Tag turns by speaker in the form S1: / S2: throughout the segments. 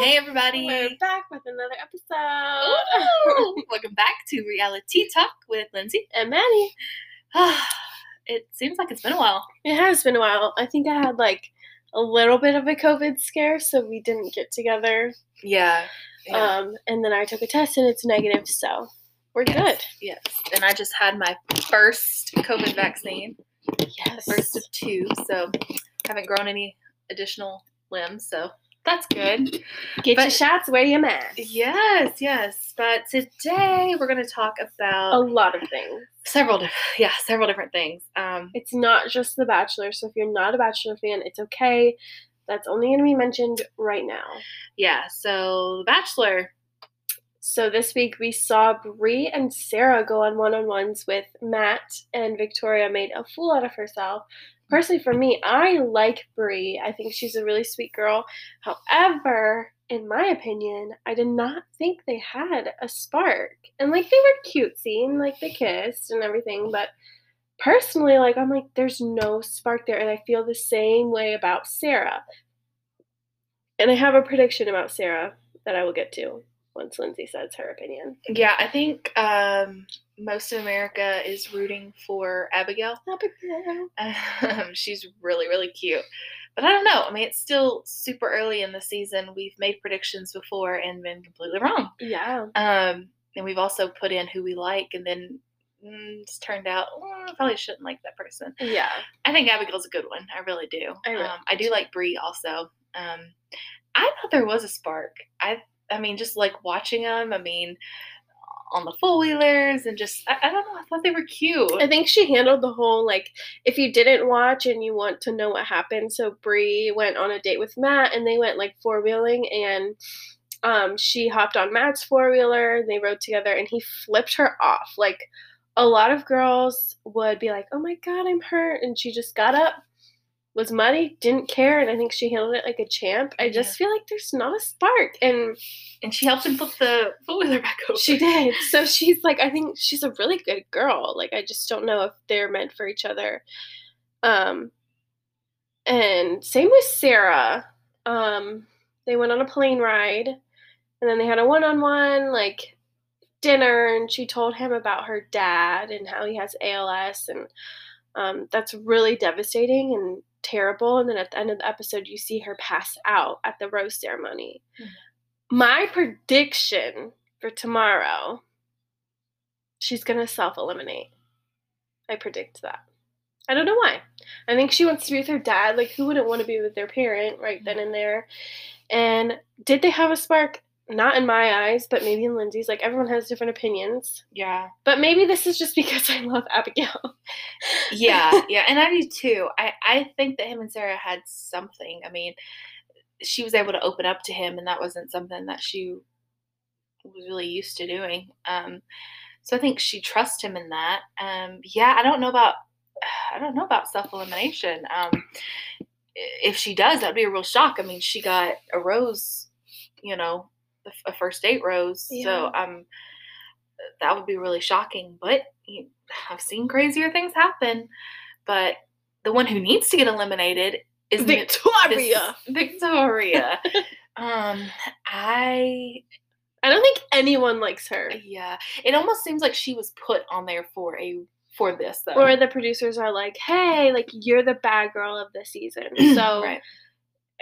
S1: Hey everybody!
S2: We're back with another episode.
S1: Ooh, welcome back to Realitea Talk with Lindsay.
S2: and Maddie.
S1: it seems like it's been a while.
S2: It has been a while. I think I had like a little bit of a COVID scare, so we didn't get together.
S1: Yeah.
S2: Um, and then I took a test and it's negative, so we're
S1: Yes.
S2: good.
S1: yes. And I just had my first COVID vaccine,
S2: Yes.
S1: first of two, so haven't grown any additional limbs, so that's good.
S2: Get your
S1: but-
S2: shots, wear your mask.
S1: Yes, yes. But today we're going to talk about A
S2: lot of things.
S1: several, yeah, several different things. Um,
S2: It's not just The Bachelor, so if you're not a Bachelor fan, it's okay. That's only going to be mentioned right now.
S1: yeah. So, The Bachelor.
S2: So this week we saw Bri and Sarah go on one-on-ones with Matt, and Victoria made a fool out of herself. Personally, for me, I like Bri. I think she's a really sweet girl. However, in my opinion, I did not think they had a spark. And like they were cutesy and like they kissed and everything, but personally, like I'm like, there's no spark there, and I feel the same way about Sarah. And I have a prediction about Sarah that I will get to once Lindsay says her opinion.
S1: Yeah, I think um, most of America is rooting for Abigail. Um, she's really, really cute. But I don't know. I mean, it's still super early in the season. We've made predictions before and been completely wrong.
S2: Yeah.
S1: Um, and we've also put in who we like, and then mm, it's turned out "Mm, probably shouldn't like that person.
S2: Yeah.
S1: I think Abigail's a good one. I really do.
S2: I really
S1: um, I do like Bri also. Um, I thought there was a spark. I I mean, just like watching them. I mean, on the four wheelers and just I, I don't know. I thought they were cute.
S2: I think she handled the whole like if you didn't watch and you want to know what happened, so Bri went on a date with Matt and they went like four wheeling and um she hopped on Matt's four wheeler and they rode together and he flipped her off. Like a lot of girls would be like, Oh my god, I'm hurt and she just got up, was muddy, didn't care, and I think she handled it like a champ. I just feel like there's not a spark and
S1: and she helped him flip the four wheeler back over.
S2: She did. So she's like, I think she's a really good girl. Like, I just don't know if they're meant for each other. Um, and same with Sarah. Um, they went on a plane ride, and then they had a one-on-one like dinner, and she told him about her dad and how he has ALS, and um, that's really devastating and terrible. And then at the end of the episode, you see her pass out at the rose ceremony.
S1: Mhm.
S2: My prediction for tomorrow, she's gonna self eliminate. I predict that. I don't know why. I think she wants to be with her dad. Like, who wouldn't want to be with their parent right then and there? And did they have a spark? Not in my eyes, but maybe in Lindsay's. Like, everyone has different opinions.
S1: yeah,
S2: But maybe this is just because I love Abigail.
S1: yeah, yeah, and I do too. I I think that him and Sarah had something. I mean, she was able to open up to him, and that wasn't something that she was really used to doing. Um, so I think she trusts him in that. Um, yeah, I don't know about I don't know about self elimination. Um, if she does, that'd be a real shock. I mean, she got a rose, you know, a a first date rose. So
S2: Yeah.
S1: um, that would be really shocking. But you- I've seen crazier things happen. But the one who needs to get eliminated is Mi- this-
S2: Victoria!
S1: Victoria. um, I
S2: I don't think anyone likes her.
S1: yeah. It almost seems like she was put on there for a for this though.
S2: Or the producers are like, hey, like, you're the bad girl of the season. So,
S1: right.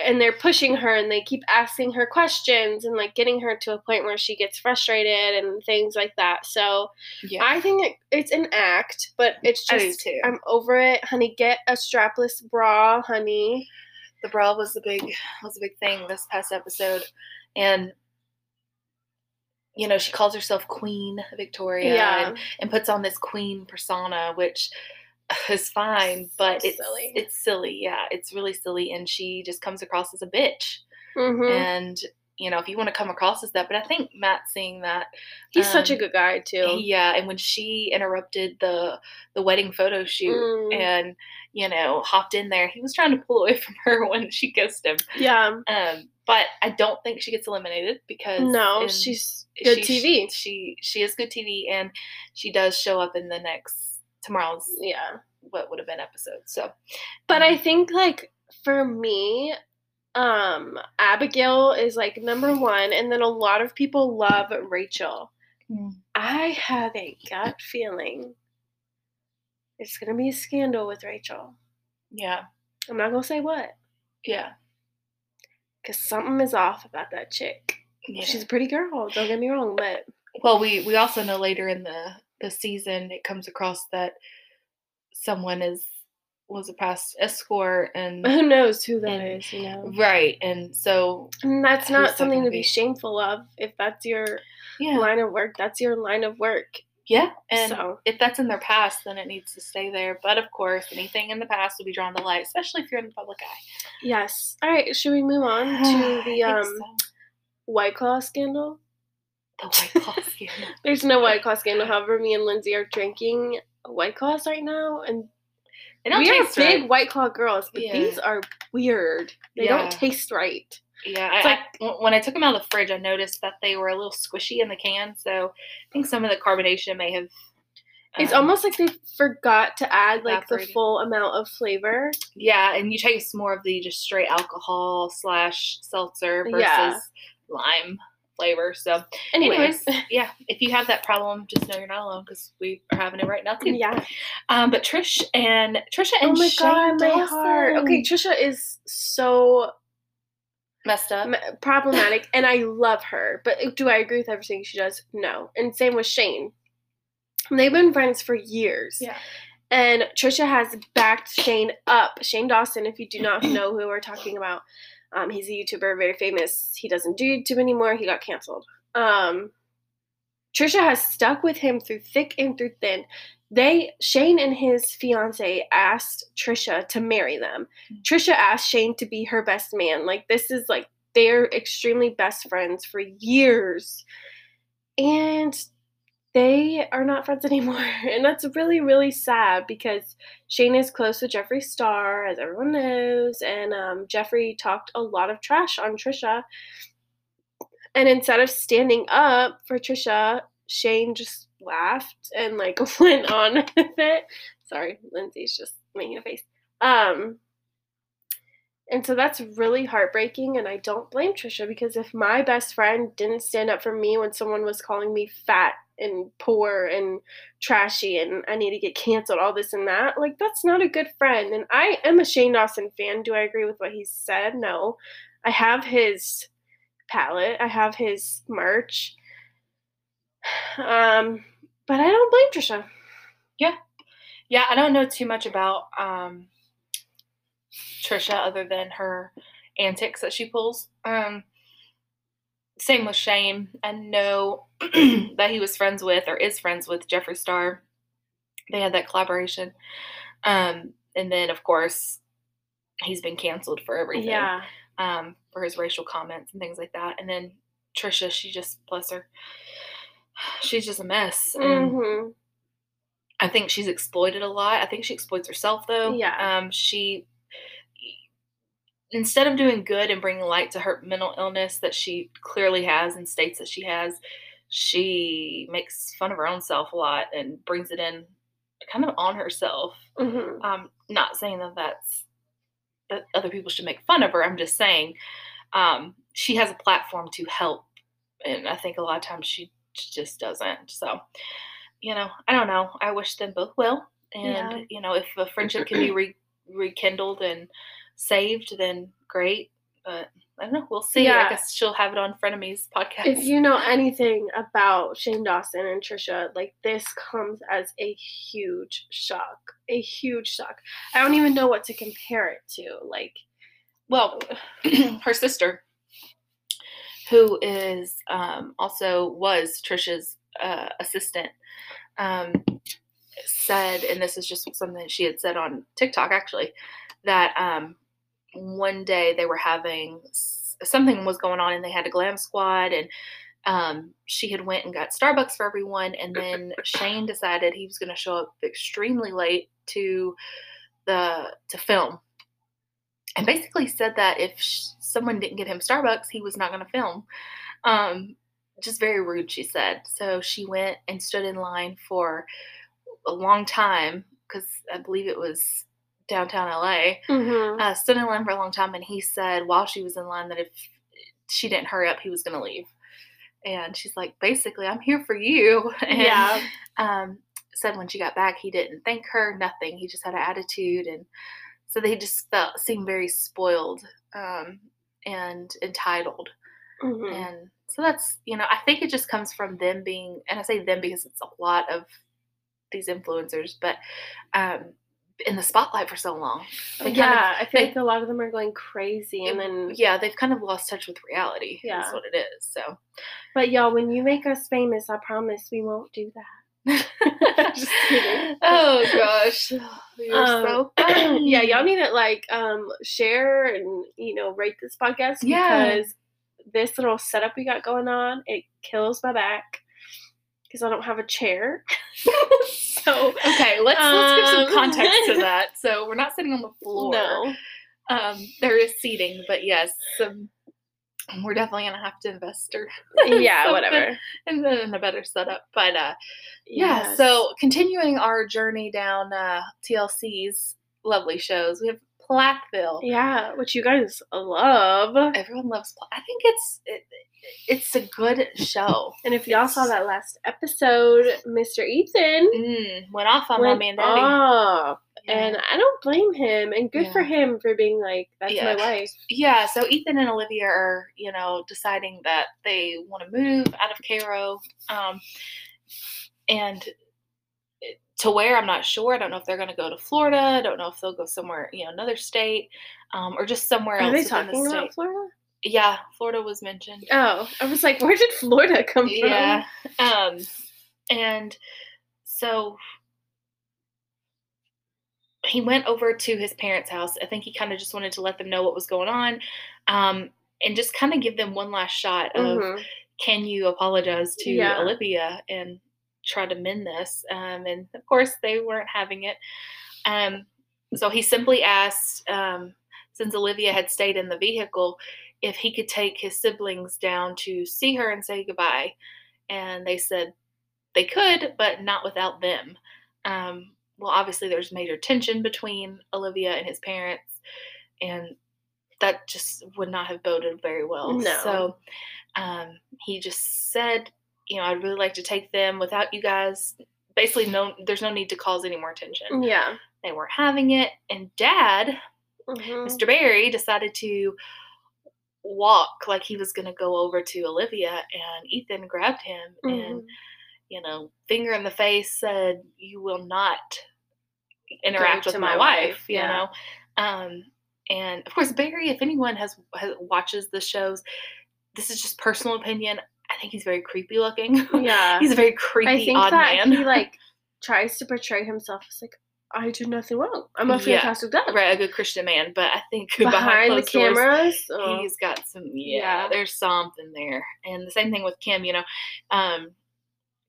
S2: And they're pushing her and they keep asking her questions and like getting her to a point where she gets frustrated and things like that. So
S1: Yeah.
S2: I think it, it's an act, but it's just. I'm over it, honey. Get a strapless bra, honey.
S1: the bra was the big was a big thing this past episode and you know she calls herself queen victoria
S2: Yeah.
S1: and, and puts on this queen persona which is fine but it's
S2: silly.
S1: it's silly yeah it's really silly and she just comes across as a bitch
S2: hmm
S1: and you know if you want to come across as that but i think matt seeing that
S2: He's such a
S1: um,
S2: good guy too.
S1: yeah and when she interrupted the the wedding photo shoot
S2: Mm.
S1: and you know hopped in there he was trying to pull away from her when she kissed him
S2: yeah.
S1: um, but I don't think she gets eliminated because
S2: No, she's good
S1: she-
S2: TV.
S1: She she is good TV, and she does show up in the next tomorrow's
S2: Yeah.
S1: what would have been episode. So,
S2: But I
S1: um,
S2: think like for me, Um, Abigail is like number one, and then a lot of people love Rachel.
S1: Mm.
S2: I have a gut feeling it's gonna be a scandal with Rachel.
S1: Yeah.
S2: I'm not gonna say what,
S1: Yeah.
S2: because something is off about that chick.
S1: Yeah.
S2: She's a pretty girl, don't get me wrong, but
S1: well, we we also know later in the the season it comes across that someone is was a past escort and
S2: who knows who that
S1: And-
S2: is, you know?
S1: right, and so
S2: And that's not something
S1: gonna
S2: be
S1: be?
S2: shameful of. If that's your
S1: yeah,
S2: line of work, that's your line of work.
S1: yeah, and
S2: so
S1: if that's in their past, then it needs to stay there. But of course, anything in the past will be drawn to light, especially if you're in the public eye.
S2: yes. All right, should we move on to the um
S1: so.
S2: White Claw scandal?
S1: The White Claw scandal.
S2: There's no White Claw scandal. However, me and Lindsay are drinking White Claws right now, and we are big
S1: right.
S2: White Claw girls, but
S1: Yeah.
S2: these are weird. They
S1: Yeah.
S2: don't taste right.
S1: Yeah, I,
S2: It's like-
S1: I- when I took them out of the fridge, I noticed that they were a little squishy in the can. So I think some of the carbonation may have.
S2: It's
S1: um,
S2: almost like they forgot to add like the full amount of flavor.
S1: yeah, and you taste more of the just straight alcohol slash seltzer versus
S2: Yeah.
S1: lime flavor. So,
S2: Anyways,
S1: yeah, if you have that problem, just know you're not alone because we are having it right now too.
S2: yeah.
S1: Um, but Trish and Trisha and
S2: Oh my
S1: Shane
S2: god, my heart.
S1: Dawson
S2: Okay, Trisha is so
S1: messed up.
S2: m- problematic, and I love her. But do I agree with everything she does? No. And same with Shane. They've been friends for years.
S1: Yeah.
S2: And Trisha has backed Shane up. Shane Dawson, if you do not know who we're talking about, um, he's a YouTuber, very famous. He doesn't do YouTube anymore. He got canceled. Um, Trisha has stuck with him through thick and through thin. They Shane and his fiance asked Trisha to marry them. Trisha asked Shane to be her best man. Like this is like they're extremely best friends for years. And they are not friends anymore. And that's really, really sad because Shane is close with Jeffree Star, as everyone knows. And um, Jeffree talked a lot of trash on Trisha. And instead of standing up for Trisha, Shane just laughed and like went on with it. Sorry, Lindsay's just making a face. Um, and so that's really heartbreaking, and I don't blame Trisha because if my best friend didn't stand up for me when someone was calling me fat and poor and trashy and I need to get canceled, all this and that, like that's not a good friend. And I am a Shane Dawson fan. Do I agree with what he said? No. I have his palette, I have his merch. Um, but I don't blame Trisha.
S1: Yeah, Yeah, I don't know too much about um, Trisha other than her antics that she pulls. Um, same with Shane. I know that he was friends with or is friends with Jeffree Star. They had that collaboration. Um, and then, of course, he's been canceled for everything.
S2: Yeah.
S1: Um, for his racial comments and things like that. And then Trisha, she just, bless her, she's just a mess. And
S2: hmm
S1: I think she's exploited a lot. I think she exploits herself though.
S2: Yeah.
S1: Um, she instead of doing good and bringing light to her mental illness that she clearly has and states that she has, she makes fun of her own self a lot and brings it in kind of on herself.
S2: hmm
S1: Um, not saying that that's that other people should make fun of her. I'm just saying um, she has a platform to help, and I think a lot of times she just doesn't. So, you know, I don't know. I wish them both well, and
S2: Yeah.
S1: you know, if a friendship can be re- rekindled and saved, then great. But I don't know. We'll see.
S2: Yeah.
S1: I guess she'll have it on Frenemies podcast.
S2: If you know anything about Shane Dawson and Trisha, like this comes as a huge shock. A huge shock. I don't even know what to compare it to. Like,
S1: well, her sister, who is um, also was Trisha's uh, assistant, um, said, and this is just something that she had said on TikTok actually, that um, one day they were having something was going on and they had a glam squad and um, she had went and got Starbucks for everyone, and then Shane decided he was going to show up extremely late to the to film, and basically said that if sh- someone didn't get him Starbucks, he was not going to film. Um, just very rude, she said. So she went and stood in line for a long time because I believe it was downtown LA.
S2: Mm-hmm.
S1: Uh, stood in line for a long time, and he said while she was in line that if she didn't hurry up, he was going to leave. And she's like, basically, I'm here for you. And,
S2: yeah.
S1: um, said when she got back, he didn't thank her, nothing. He just had an attitude, and so they just felt seemed very spoiled um, and entitled.
S2: Mhm.
S1: And so that's you know, I think it just comes from them being, and I say them because it's a lot of these influencers, but um, in the spotlight for so long. They kind of-
S2: yeah, I feel
S1: they-
S2: like a lot of them are going crazy, and then
S1: yeah, they've kind of lost touch with reality.
S2: Yeah.
S1: That's what it is. So
S2: But y'all, when you make us famous, I promise we won't do that. Just kidding.
S1: oh gosh. You're
S2: Um,
S1: so funny.
S2: yeah, y'all need to like um share and you know rate this podcast
S1: Yeah.
S2: because this little setup we got going on it kills my back because I don't have a chair. so
S1: Okay, let's let's give some
S2: Um,
S1: context to that. So we're not sitting on the floor.
S2: no,
S1: Um, there is seating, but yes, um, we're definitely gonna have to invest or
S2: yeah, whatever.
S1: in, the, in a better setup. But uh, yeah,
S2: Yes.
S1: so continuing our journey down uh, TLC's lovely shows, we have Plathville.
S2: yeah, which you guys love.
S1: Everyone loves. Pla- I think it's it, it's a good show.
S2: And if y'all saw that last episode, Mr. Ethan
S1: Mm, went off on
S2: went
S1: mommy and daddy.
S2: off.
S1: Yeah.
S2: And I don't blame him. And good for him for being like, that's
S1: Yeah.
S2: my wife.
S1: yeah, so Ethan and Olivia are, you know, deciding that they want to move out of Cairo. Um, and to where I'm not sure. I don't know if they're going to go to Florida. I don't know if they'll go somewhere, you know, another state, um, or just somewhere
S2: Are
S1: else.
S2: they talking
S1: the
S2: about. Florida?
S1: Yeah, Florida was mentioned.
S2: Oh, I was like, where did Florida come from?
S1: Yeah. Um, and so he went over to his parents' house. I think he kind of just wanted to let them know what was going on, um, and just kind of give them one last shot of
S2: Mhm.
S1: can you apologize to
S2: Yeah.
S1: Olivia and try to mend this? Um, and of course, they weren't having it. Um, so he simply asked, um, since Olivia had stayed in the vehicle, if he could take his siblings down to see her and say goodbye. And they said they could, but not without them. Um, well, obviously, there's major tension between Olivia and his parents, and that just would not have boded very well.
S2: No.
S1: So um, he just said, you know, I'd really like to take them without you guys. Basically, no, there's no need to cause any more tension.
S2: Yeah.
S1: They weren't having it, and Dad,
S2: Mhm.
S1: Mr. Barry, decided to walk like he was going to go over to Olivia, and Ethan grabbed him and
S2: Mhm.
S1: you know, finger in the face said, "You will not interact with my,
S2: my
S1: wife."
S2: wife,
S1: You
S2: yeah.
S1: know, um, and of course, Barry. If anyone has, has watches the shows, this is just personal opinion. I think he's very creepy looking.
S2: Yeah.
S1: he's a very creepy,
S2: I think
S1: odd
S2: that
S1: man.
S2: he like tries to portray himself as like, I did nothing wrong. I'm a
S1: Yeah.
S2: fantastic dad.
S1: right, a good Christian man, but I think
S2: Behind the
S1: closed doors,
S2: cameras. oh,
S1: he's got some yeah,
S2: Yeah.
S1: there's something there and the same thing with kim you know um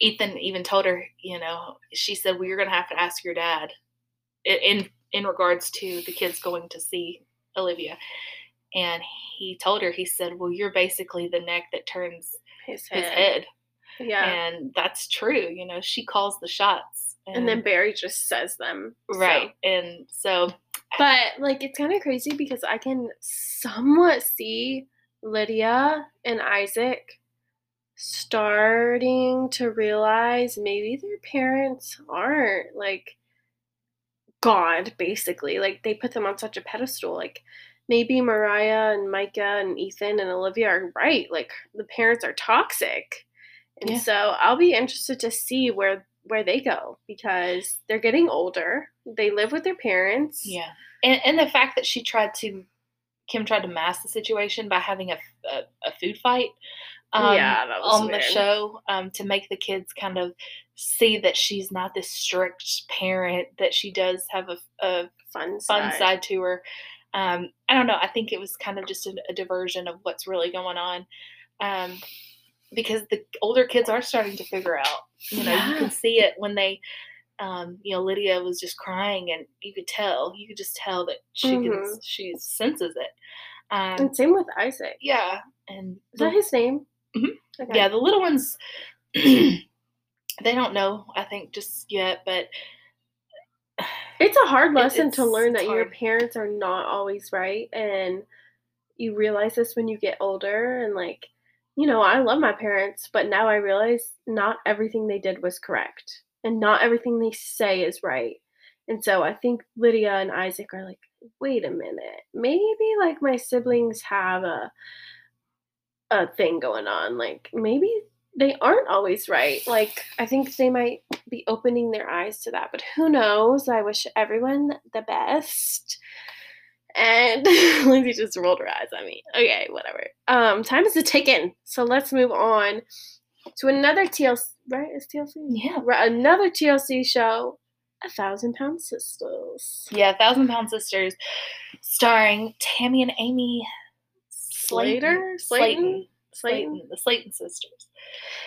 S1: ethan even told her you know she said well you're gonna have to ask your dad in in regards to the kids going to see olivia and he told her he said well you're basically the neck that turns
S2: his head.
S1: his head
S2: Yeah.
S1: and that's true you know she calls the shots
S2: and then Barry just says them. so-
S1: right and so
S2: But like it's kind of crazy because I can somewhat see Lydia and Isaac starting to realize maybe their parents aren't like God, basically. Like they put them on such a pedestal. Like maybe Mariah and Micah and Ethan and Olivia are right. Like the parents are toxic. And
S1: Yeah.
S2: so I'll be interested to see where where they go because they're getting older. They live with their parents.
S1: Yeah, and and the fact that she tried to, Kim tried to mask the situation by having a a, a food fight. Um,
S2: Yeah,
S1: on the show um, to make the kids kind of see that she's not this strict parent that she does have a, a
S2: Fun
S1: fun
S2: side.
S1: side to her. Um, I don't know. I think it was kind of just a, a diversion of what's really going on. Um, because the older kids are starting to figure out, you know, you can see it when they, um, you know, Lydia was just crying and you could tell, you could just tell that she can,
S2: Mhm.
S1: she senses it. Um,
S2: And same with Isaac.
S1: yeah. And
S2: Is that his name?
S1: Mhm.
S2: Okay.
S1: yeah, the little ones, they don't know, I think, just yet, but
S2: It's a hard lesson to learn that your parents are not always right and you realize this when you get older and like you know, I love my parents, but now I realize not everything they did was correct and not everything they say is right. And so I think Lydia and Isaac are like, wait a minute, maybe like my siblings have a a thing going on. Like maybe they aren't always right. Like I think they might be opening their eyes to that, but who knows? I wish everyone the best. And Lindsay just rolled her eyes at me. Okay, whatever. Um, time is a ticking. So let's move on to another TLC. Right? Is TLC?
S1: Yeah.
S2: Right, another TLC show. A Thousand Pound Sisters.
S1: Yeah, A Thousand Pound Sisters, starring Tammy and Amy
S2: Slater?
S1: Slaton.
S2: Slaton?
S1: Slaton.
S2: Slaton?
S1: The Slaton sisters.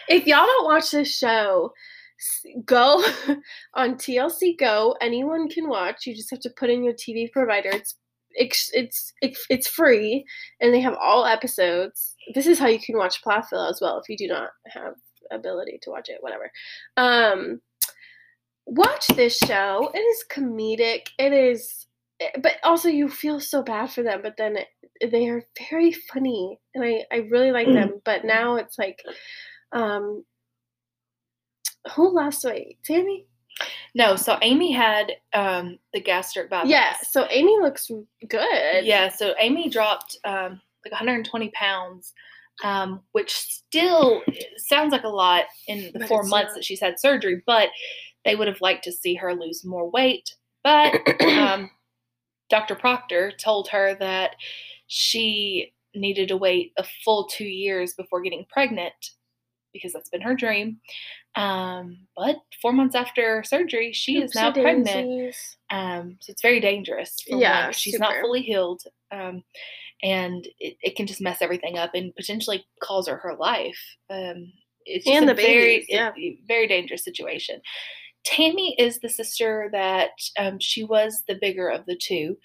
S2: If y'all don't watch this show, go on TLC Go. Anyone can watch. You just have to put in your TV provider. It's it's it's it's, free, and they have all episodes. This is how you can watch Plathville as well if you do not have ability to watch it. Whatever. Um, watch this show. It is comedic. It is, but also you feel so bad for them. But then it, they are very funny, and I I really like them. But now it's like, um, who lost weight? Tammy.
S1: No, so Amy had um, the gastric bypass.
S2: Yeah. So Amy looks good.
S1: Yeah, so Amy dropped um, like 120 pounds, um, which still sounds like a lot in the
S2: But
S1: four months
S2: not.
S1: that she's had surgery, but they would have liked to see her lose more weight. But um, Dr. Procter told her that she needed to wait a full two years before getting pregnant because that's been her dream. Um, but four months after surgery, she is now pregnant. Um, so it's very dangerous.
S2: Yeah,
S1: one. she's not fully healed, um, and it, it can just mess everything up and potentially cause her her life. Um, it's
S2: And
S1: a
S2: the
S1: very,
S2: yeah.
S1: a very dangerous situation. Tammy is the sister that um, she was the bigger of the two.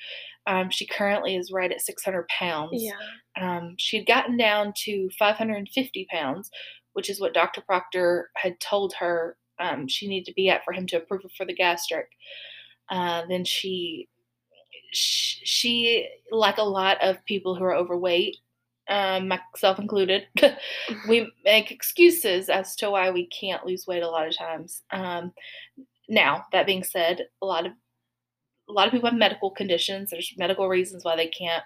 S1: Um, she currently is right at 600 pounds.
S2: Yeah.
S1: Um, she had gotten down to 550 pounds, which is what Dr. Procter had told her um, she needed to be at for him to approve for the gastric. Uh, then she, sh- she, like a lot of people who are overweight, um, myself included, we make excuses as to why we can't lose weight a lot of times. Um, now, that being said, a lot of a lot of people have medical conditions. There's medical reasons why they can't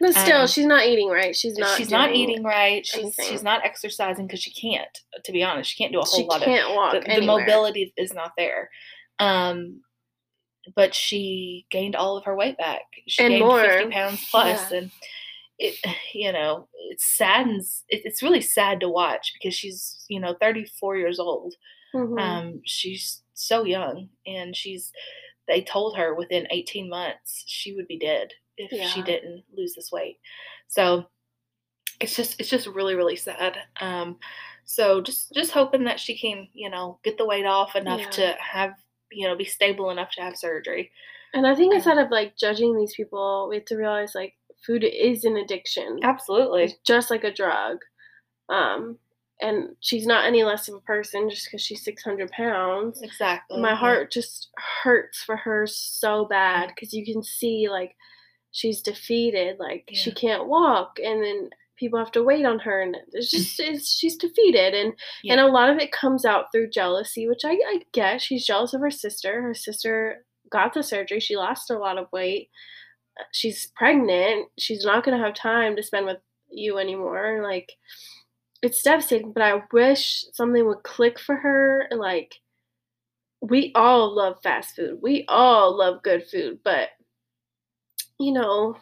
S2: But still,
S1: Um,
S2: she's not eating right. She's not.
S1: she's not eating right. She's
S2: anything.
S1: she's not exercising because she can't. To be honest, she can't do a whole
S2: She
S1: lot
S2: can't walk
S1: of the, the mobility is not there. Um, but she gained all of her weight back. She
S2: And
S1: gained
S2: more.
S1: fifty pounds plus,
S2: Yeah.
S1: and it you know it saddens. It, it's really sad to watch because she's you know thirty four years old.
S2: Mhm.
S1: Um, she's so young, and she's. They told her within 18 months she would be dead if she didn't lose this weight. So it's just it's just really really sad. Um, so just just hoping that she can you know get the weight off enough
S2: Yeah.
S1: to have you know be stable enough to have surgery.
S2: and I think instead of like judging these people, we have to realize like food is an addiction.
S1: Absolutely.
S2: It's just like a drug. Um, and she's not any less of a person just because she's 600 pounds.
S1: Exactly.
S2: My heart just hurts for her so bad because you can see like she's defeated, like she can't walk, and then people have to wait on her, and it's just it's, she's defeated, and and a lot of it comes out through jealousy, which I, I get. She's jealous of her sister. Her sister got the surgery. She lost a lot of weight. Uh, She's pregnant. She's not gonna have time to spend with you anymore. Like it's devastating, but I wish something would click for her. Like we all love fast food. We all love good food, but you know,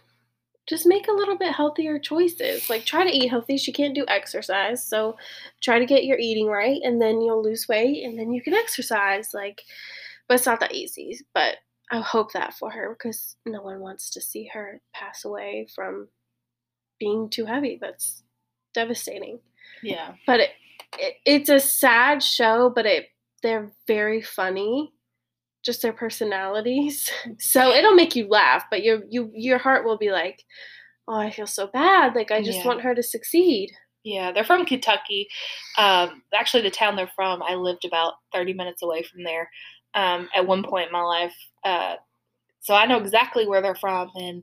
S2: just make a little bit healthier choices. Like try to eat healthy. She can't do exercise, so try to get your eating right and then you'll lose weight and then you can exercise like but it's not that easy. But I hope that for her because no one wants to see her pass away from being too heavy. That's devastating
S1: Yeah.
S2: but it, it it's a sad show but it they're very funny just their personalities so it'll make you laugh but your you your heart will be like oh i feel so bad like i just
S1: Yeah.
S2: want her to succeed
S1: Yeah, they're from Kentucky. Um, actually, the town they're from, I lived about 30 minutes away from there. Um, at one point in my life, uh, so I know exactly where they're from, and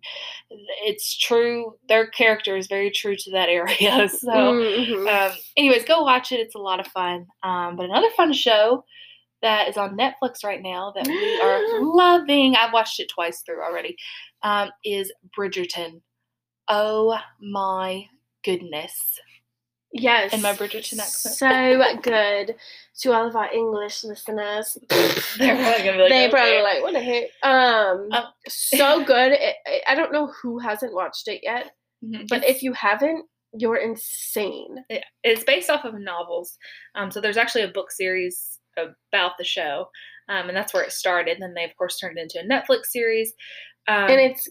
S1: it's true. Their character is very true to that area. So,
S2: Mhm.
S1: um, anyways, go watch it. It's a lot of fun. Um, but another fun show that is on Netflix right now that we are loving. I've watched it twice through already. Um, is Bridgerton. Oh my goodness!
S2: yes.
S1: in my Bridgerton accent.
S2: So good to all of our English listeners.
S1: They're probably gonna be like,
S2: they
S1: "Okay."
S2: probably like, what the heck? Um,
S1: Um,
S2: so good. It, it- I don't know who hasn't watched it yet,
S1: Mhm.
S2: but
S1: It's-
S2: if you haven't, you're insane.
S1: Yeah, it's based off of novels. Um, so there's actually a book series about the show, um, and that's where it started. And then they, of course, turned it into a Netflix series. Um,
S2: and it's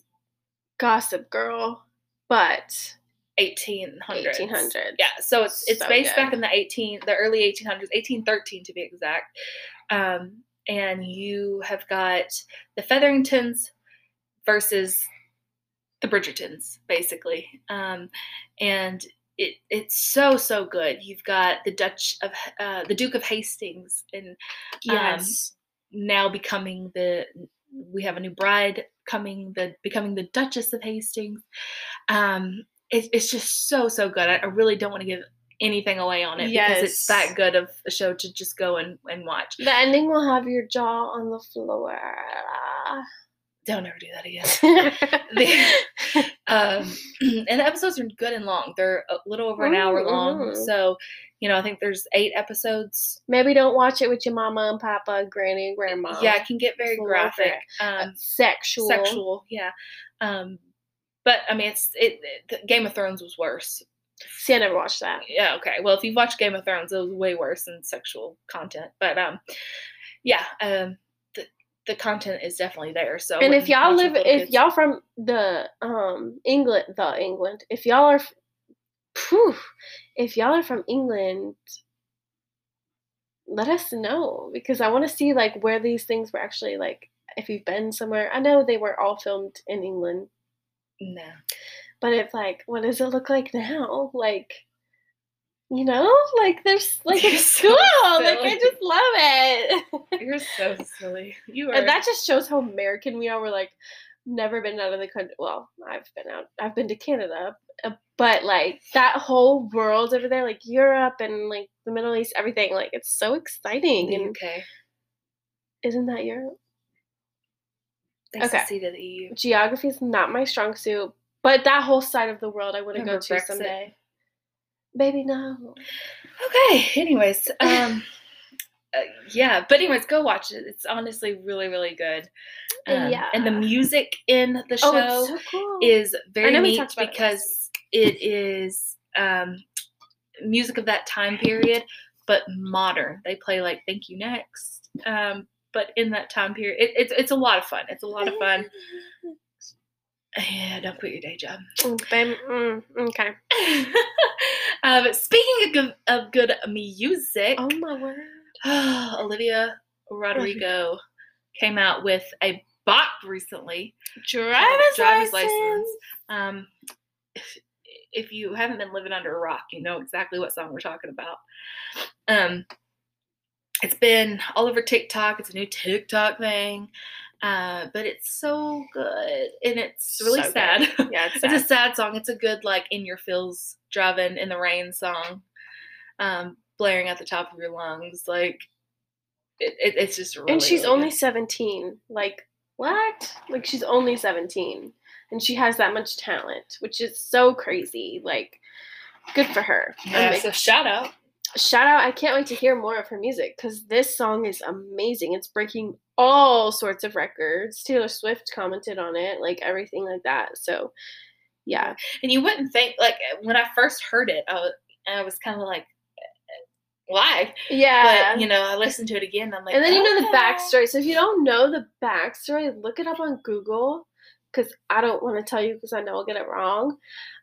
S2: Gossip Girl, but
S1: 1800s.
S2: 1800s.
S1: Yeah, so it's it's
S2: So
S1: based
S2: good.
S1: back in the 18 the early 1800s, 1813 to be exact. Um, and you have got the Featheringtons versus the Bridgertons, basically. Um, and it it's so so good. You've got the Dutch of uh, the Duke of Hastings and
S2: yes,
S1: now becoming the we have a new bride coming the becoming the duchess of hastings. Um it, it's just so so good. I, I really don't want to give anything away on it because it's that good of a show to just go and, and watch.
S2: The ending will have your jaw on the floor.
S1: Don't ever do that again. The- um and the episodes are good and long. They're a little over an hour long.
S2: Mhm.
S1: so you know i think there's eight episodes.
S2: Maybe don't watch it with your mama and papa, granny and grandma.
S1: yeah it can get very
S2: It's
S1: graphic um
S2: sexual.
S1: sexual yeah. Um but i mean it's it, it game of thrones was worse.
S2: See, I never watched that.
S1: yeah okay. Well if you've watched game of thrones it was way worse than sexual content. But um yeah um the, content is definitely there so
S2: and if y'all live, if
S1: kids.
S2: y'all from the um England, the England, if y'all are, phew, if y'all are from England, let us know because I want to see like where these things were actually like. If you've been somewhere, I know they were all filmed in England,
S1: no
S2: but it's like, what does it look like now? Like, you know, like there's like
S1: You're
S2: it's
S1: so
S2: cool. Like I just love it.
S1: you're so silly you are
S2: And that just shows how American we are. We're like, never been out of the country. Well, I've been out. I've been to Canada, uh, but like that whole world over there, like Europe and like the Middle East, everything. Like it's so exciting. And
S1: uk
S2: isn't that Europe?
S1: they
S2: Okay.
S1: the eu
S2: Geography is not my strong suit, but that whole side of the world, I want to go to
S1: Brexit?
S2: someday. Baby, no.
S1: okay anyways um uh, yeah but anyways go watch it it's honestly really really good um, and the music in the show
S2: Oh, so cool.
S1: is very neat
S2: about it
S1: because it is um, music of that time period, but modern. They play like "Thank You Next," um, but in that time period, it, it's it's a lot of fun. It's a lot of fun. Yeah, don't quit your day job.
S2: Mm, babe, mm, okay.
S1: um, speaking of good, of good music,
S2: Oh my word.
S1: Olivia Rodrigo came out with a bop recently.
S2: Driver's,
S1: driver's
S2: license.
S1: license. Um, if, if you haven't been living under a rock, you know exactly what song we're talking about. Um, it's been all over TikTok. It's a new TikTok thing, uh, but it's so good and it's really
S2: So good.
S1: sad.
S2: Yeah, it's
S1: it's a
S2: sad.
S1: sad song. It's a good like in your feels driving in the rain song, um, blaring at the top of your lungs. Like it, it, it's just really.
S2: and she's
S1: really
S2: only
S1: good.
S2: 17 like what like she's only 17 and she has that much talent which is so crazy like good for her
S1: yeah. So shout out.
S2: Shout out i can't wait to hear more of her music because this song is amazing it's breaking all sorts of records taylor swift commented on it like everything like that so yeah
S1: And you wouldn't think like when I first heard it, I was, I was kind of like, why?
S2: yeah
S1: But you know, I listened to it again. And I'm like,
S2: and then you know the backstory so if you don't know the backstory look it up on google because i don't want to tell you because i know i'll get it wrong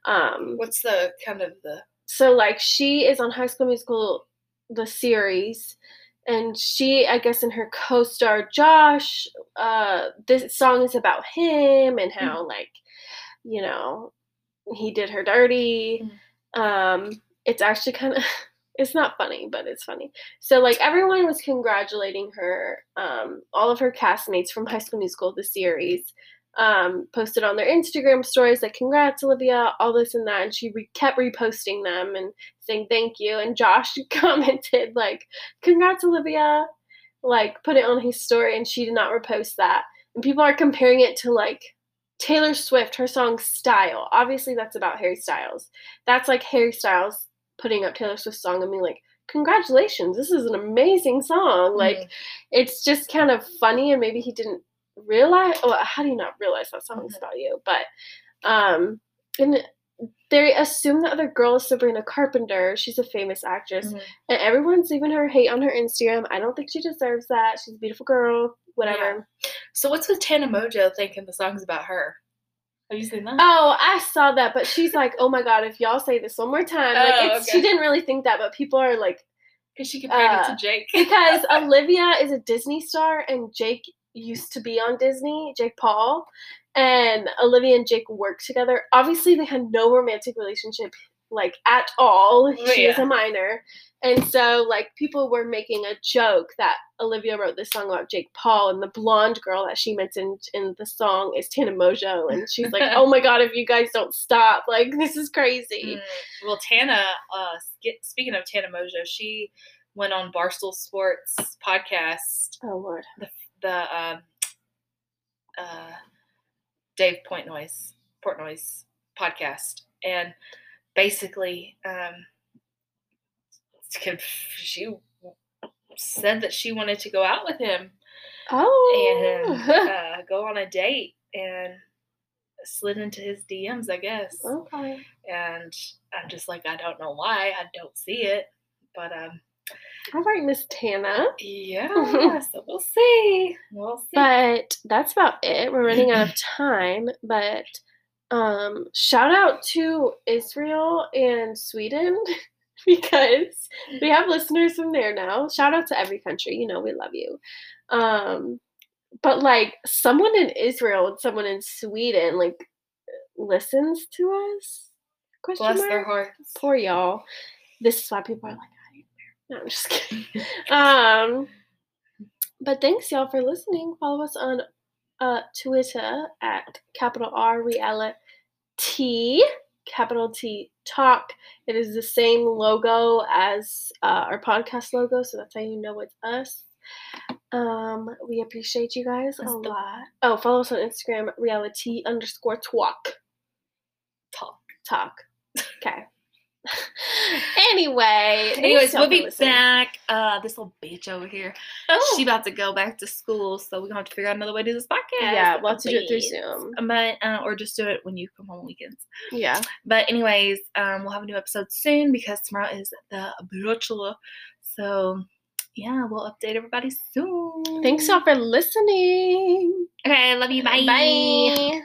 S2: um
S1: What's the kind of the?
S2: So like she is on high school musical the series and she i guess in her co-star josh uh this song is about him and how like you know he did her dirty um it's actually kind of It's not funny, but it's funny. So like everyone was congratulating her. Um, all of her castmates from High School Musical, the series, um, posted on their Instagram stories like "Congrats, Olivia," all this and that, and she re- kept reposting them and saying thank you. And Josh commented like "Congrats, Olivia," like put it on his story, and she did not repost that. And people are comparing it to like Taylor Swift, her song "Style." Obviously, that's about Harry Styles. That's like Harry Styles putting up Taylor Swift's song and being like, "Congratulations, this is an amazing song." Like,
S1: Mhm.
S2: it's just kind of funny, and maybe he didn't realize. Well, how do you not realize that song's
S1: Mhm.
S2: about you? But, um, and they assume the other girl is Sabrina Carpenter. She's a famous actress,
S1: Mhm.
S2: and everyone's leaving her hate on her Instagram. I don't think she deserves that. She's a beautiful girl. Whatever.
S1: So what's with Tana Mongeau thinking the song's about her? Have you seen that?
S2: Oh, I saw that, but she's like, "Oh my god, if y'all say this one more time." Like,
S1: Oh,
S2: it's, she didn't really think that, but people are like,
S1: Because she compared it
S2: Uh,
S1: to Jake.
S2: because Olivia is a Disney star and Jake used to be on Disney, Jake Paul, and Olivia and Jake worked together. Obviously, they had no romantic relationship like at all.
S1: Oh,
S2: She is a minor. And so like people were making a joke that Olivia wrote this song about Jake Paul and the blonde girl that she mentioned in the song is Tana Mongeau and she's like, "Oh my god, if you guys don't stop, like this is crazy."
S1: Mm. Well, Tana, uh, sk- speaking of Tana Mongeau, she went on Barstool Sports podcast,
S2: Oh lord.
S1: the um, uh, Dave Portnoy's Portnoy's podcast, and basically, um, she said that she wanted to go out with him
S2: Oh.
S1: and uh, go on a date, and slid into his DMs, I guess.
S2: okay.
S1: and I'm just like, I don't know why, I don't see it, but um,
S2: All right, Miss Tana.
S1: yeah, so we'll see, we'll see.
S2: But that's about it. We're running out of time. But um, shout out to Israel and Sweden because we have listeners from there now. Shout out to every country. You know, we love you. Um, but like someone in Israel and someone in Sweden like listens to us. Question
S1: Bless
S2: mark?
S1: their hearts.
S2: Poor y'all. This is why people are like, I hate bear. No, I'm just kidding. um, but thanks y'all for listening. Follow us on uh, Twitter at capital R reality, capital T talk. It is the same logo as uh, our podcast logo, so that's how you know it's us. Um, we appreciate you guys
S1: That's
S2: a
S1: the-
S2: lot. Oh, follow us on Instagram, reality underscore talk.
S1: Talk.
S2: Talk. Okay. anyway,
S1: Anyways, we'll be
S2: listening.
S1: back. Uh, this little bitch over here,
S2: Oh.
S1: she about to go back to school, so we're gonna have to figure out another way to do this podcast.
S2: yeah, we'll have to do it through Zoom.
S1: But, uh, or just do it when you come home on weekends.
S2: Yeah.
S1: But anyways, um, we'll have a new episode soon because tomorrow is the Bachelor. So yeah, we'll update everybody soon.
S2: Thanks y'all for listening.
S1: Okay, love you. Bye.
S2: Bye.